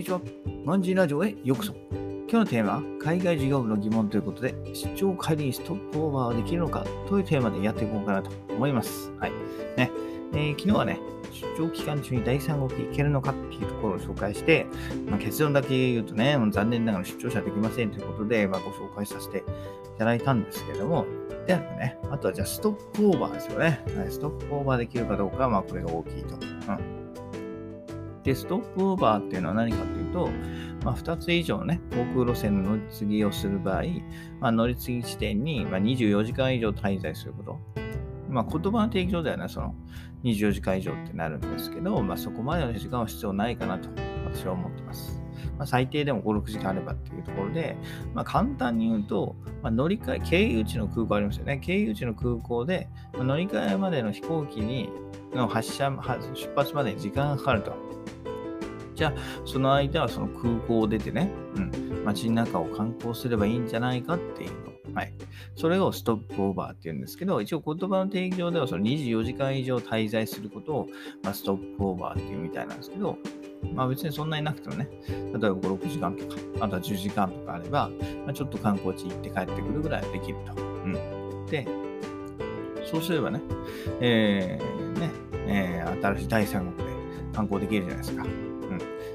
にちは。マンジーラジオへようこそ。今日のテーマは、海外事業部の疑問ということで、出張帰りにストップオーバーできるのかというテーマでやっていこうかなと思います。はい。ね。えー、昨日はね、出張期間中に第三国行けるのかっていうところを紹介して、まあ、結論だけ言うとね、残念ながら出張者できませんということで、まあ、ご紹介させていただいたんですけれども、であればね、あとはじゃあストップオーバーですよね。はい、ストップオーバーできるかどうかは、まあこれが大きいと。うんで、ストップオーバーっていうのは何かというと、まあ、2つ以上ね、航空路線の乗り継ぎをする場合、まあ、乗り継ぎ地点に24時間以上滞在すること。まあ、言葉の提供ではね、その24時間以上ってなるんですけど、まあ、そこまでの時間は必要ないかなと私は思ってます。まあ、最低でも5、6時間あればっていうところで、まあ、簡単に言うと、まあ、乗り換え、経由地の空港ありますよね。経由地の空港で、まあ、乗り換えまでの飛行機にの発車、出発までに時間がかかると。じゃあ、その間はその空港を出てね、うん、街の中を観光すればいいんじゃないかっていうの。はい。それをストップオーバーって言うんですけど、一応言葉の定義上ではその24時間以上滞在することを、まあ、ストップオーバーっていうみたいなんですけど、まあ別にそんなになくてもね、例えば5、6時間とか、あとは10時間とかあれば、まあ、ちょっと観光地行って帰ってくるぐらいできると。うん。で、そうすればね、えー、ね、えー、新しい第三国で観光できるじゃないですか。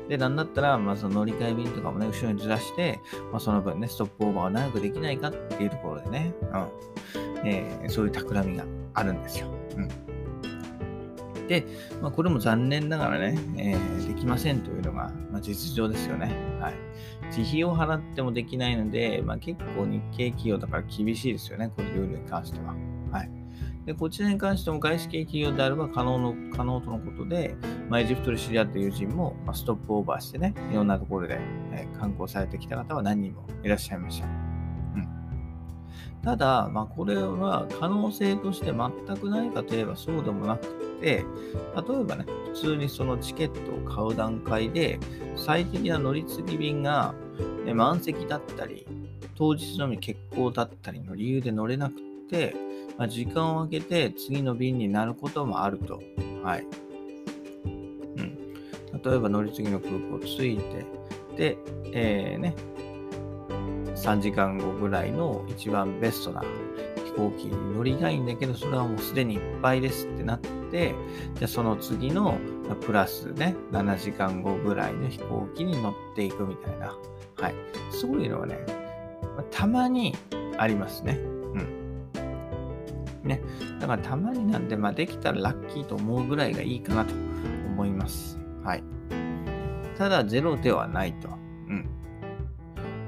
で、なんだったら、まあ、その乗り換え便とかもね、後ろにずらして、まあ、その分ね、ストップオーバーを長くできないかっていうところでね、うん。えー、そういう企みがあるんですよ。うん。で、まあ、これも残念ながらね、えー、できませんというのが、まあ、実情ですよね。はい。自費を払ってもできないので、まあ、結構日系企業だから厳しいですよね、このルールに関しては。はい。で、こちらに関しても外資系企業であれば可能の可能とのことで、まあ、エジプトで知り合った友人も、まあ、ストップオーバーしてね、いろんなところで、えー、観光されてきた方は何人もいらっしゃいました。うん、ただ、まあ、これは可能性として全くないかといえばそうでもなくて、例えばね、普通にそのチケットを買う段階で、最適な乗り継ぎ便が、ね、満席だったり、当日のみ欠航だったりの理由で乗れなくて、まあ、時間を空けて次の便になることもあると。はい。うん。例えば乗り継ぎの空港着いて、で、えー、ね、3時間後ぐらいの一番ベストな飛行機に乗りたいんだけど、それはもうすでにいっぱいですってなって、じゃその次のプラスね、7時間後ぐらいの飛行機に乗っていくみたいな。はい。そういうのはね、たまにありますね。ね。だからたまになんで、まあ、できたらラッキーと思うぐらいがいいかなと思います。はい。ただ、ゼロではないと。うん。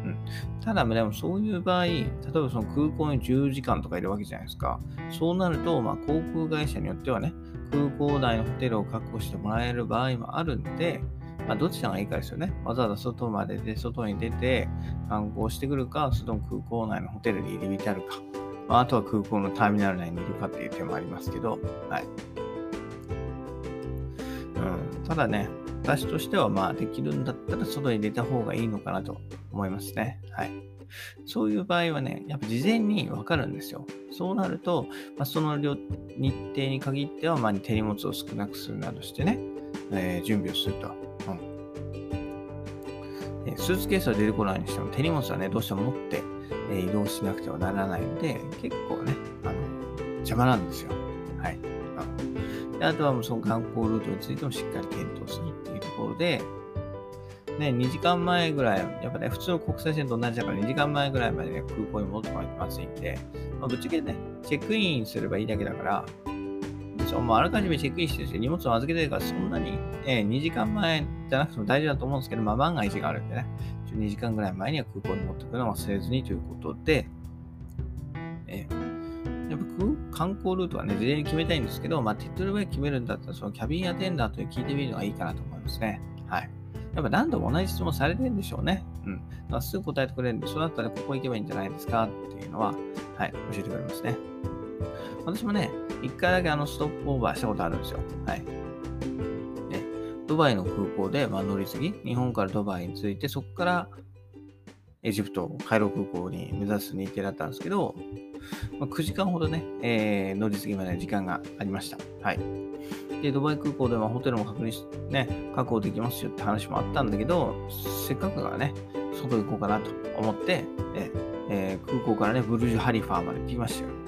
うん。ただ、でもそういう場合、例えばその空港に10時間とかいるわけじゃないですか。そうなると、まあ、航空会社によってはね、空港内のホテルを確保してもらえる場合もあるんで、まあ、どちらがいいかですよね。わざわざ外までで、外に出て観光してくるか、それとも空港内のホテルに入り浸るか。まあ、あとは空港のターミナル内にいるかっていう点もありますけど、はい。うん、ただね、私としてはまあできるんだったら外に出た方がいいのかなと思いますね。はい。そういう場合はね、やっぱ事前にわかるんですよ。そうなると、まあ、その日程に限っては、まあ、手荷物を少なくするなどしてね、えー、準備をすると。うんスーツケースは出てこないにしても手荷物はね、どうしても持ってえ移動しなくてはならないので、結構ね、あの、邪魔なんですよ。はい。であとはもうその観光ルートについてもしっかり検討するっていうところで、ね、2時間前ぐらい、やっぱね、普通の国際線と同じだから2時間前ぐらいまでね、空港に戻ってこないとまずいんで、まあ、ぶっちゃけね、チェックインすればいいだけだから、そうもうあらかじめチェックインしてるし荷物を預けてるから、そんなに、えー、2時間前じゃなくても大丈夫だと思うんですけど、まあ、万が一があるんでね、2時間ぐらい前には空港に持ってくるのを忘れずにということで、えー、やっぱ観光ルートはね、事前に決めたいんですけど、まあ、手っ取り早く決めるんだったら、そのキャビンアテンダーと聞いてみるのがいいかなと思いますね。はい。やっぱ何度も同じ質問されてるんでしょうね。うん。だからすぐ答えてくれるんで、そうなったらここ行けばいいんじゃないですかっていうのは、はい、教えてくれますね。私もね、一回だけあのストップオーバーしたことあるんですよ。はい。ね、ドバイの空港で、まあ、乗り継ぎ、日本からドバイに着いて、そこからエジプト、カイロ空港に目指す日程だったんですけど、まあ、9時間ほどね、えー、乗り継ぎまで時間がありました。はい。で、ドバイ空港ではホテルも確認し、ね、確保できますよって話もあったんだけど、せっかくからね、外行こうかなと思って、えー、空港からね、ブルージュ・ハリファーまで行きましたよ。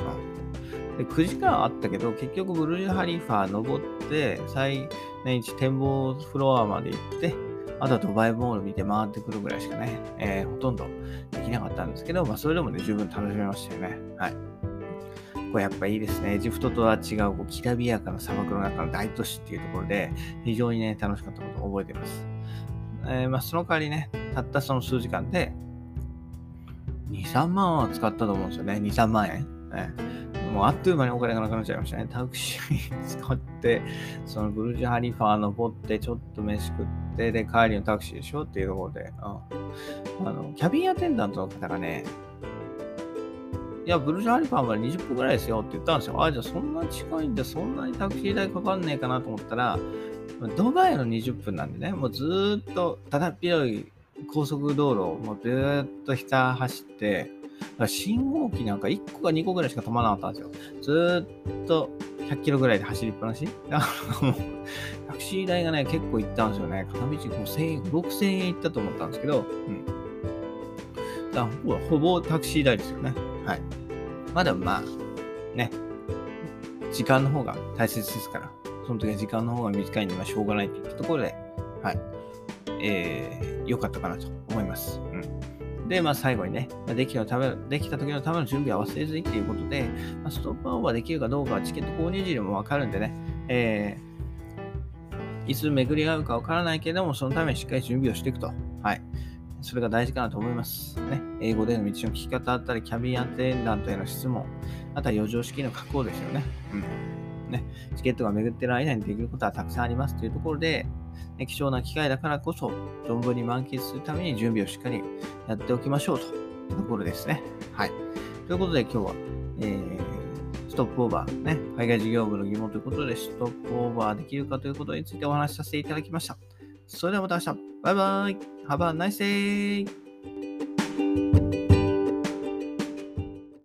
で9時間あったけど、結局ブルージュ・ハリファー登って、最年一展望フロアまで行って、あとはドバイモール見て回ってくるぐらいしかね、えー、ほとんどできなかったんですけど、まあ、それでもね、十分楽しめましたよね。はい。これやっぱいいですね。エジプトとは違う、こうきらびやかな砂漠の中の大都市っていうところで、非常にね、楽しかったことを覚えてます。えー、まあ、その代わりね、たったその数時間で、2、3万は使ったと思うんですよね。2、3万円。ね、もうあっという間にお金がなくなっちゃいましたね。タクシー使って、そのブルジュ・ハリファー登って、ちょっと飯食って、で、帰りのタクシーでしょっていうところで、うん、あの、キャビンアテンダントの方がね、いや、ブルジュ・ハリファーまで20分ぐらいですよって言ったんですよ。あ、じゃあそんな近いんで、そんなにタクシー代かかんねえかなと思ったら、ドバイの20分なんでね、もうずっとただっ広い高速道路をもうずっとひた走って、信号機なんか1個か2個ぐらいしか止まらなかったんですよ。ずっと100キロぐらいで走りっぱなし。だからもう、タクシー代がね、結構行ったんですよね。片道5000円、6000円行ったと思ったんですけど、うん。だからほぼタクシー代ですよね。はい。まあでもまあ、ね、時間の方が大切ですから、その時は時間の方が短いんで、まあしょうがないっていったところで、はい。えー、良かったかなと思います。で、まあ、最後にね、まできたためできた時のための準備は忘れずにっていうことで、まあ、ストップオーバーできるかどうかはチケット購入時でもわかるんでね、えー、いつ巡り合うかわからないけれども、そのためにしっかり準備をしていくと。はい。それが大事かなと思います。ね。英語での道の聞き方だったり、キャビンアテンダントへの質問、あとは余剰式の確保ですよね。うん。ね。チケットが巡ってる間にできることはたくさんありますというところで、貴重な機会だからこそ、存分に満喫するために準備をしっかりやっておきましょうというところですね。はい。ということで今日は、えー、ストップオーバー、ね、海外事業部の疑問ということで、ストップオーバーできるかということについてお話しさせていただきました。それではまた明日。バイバイ。Have a nice day.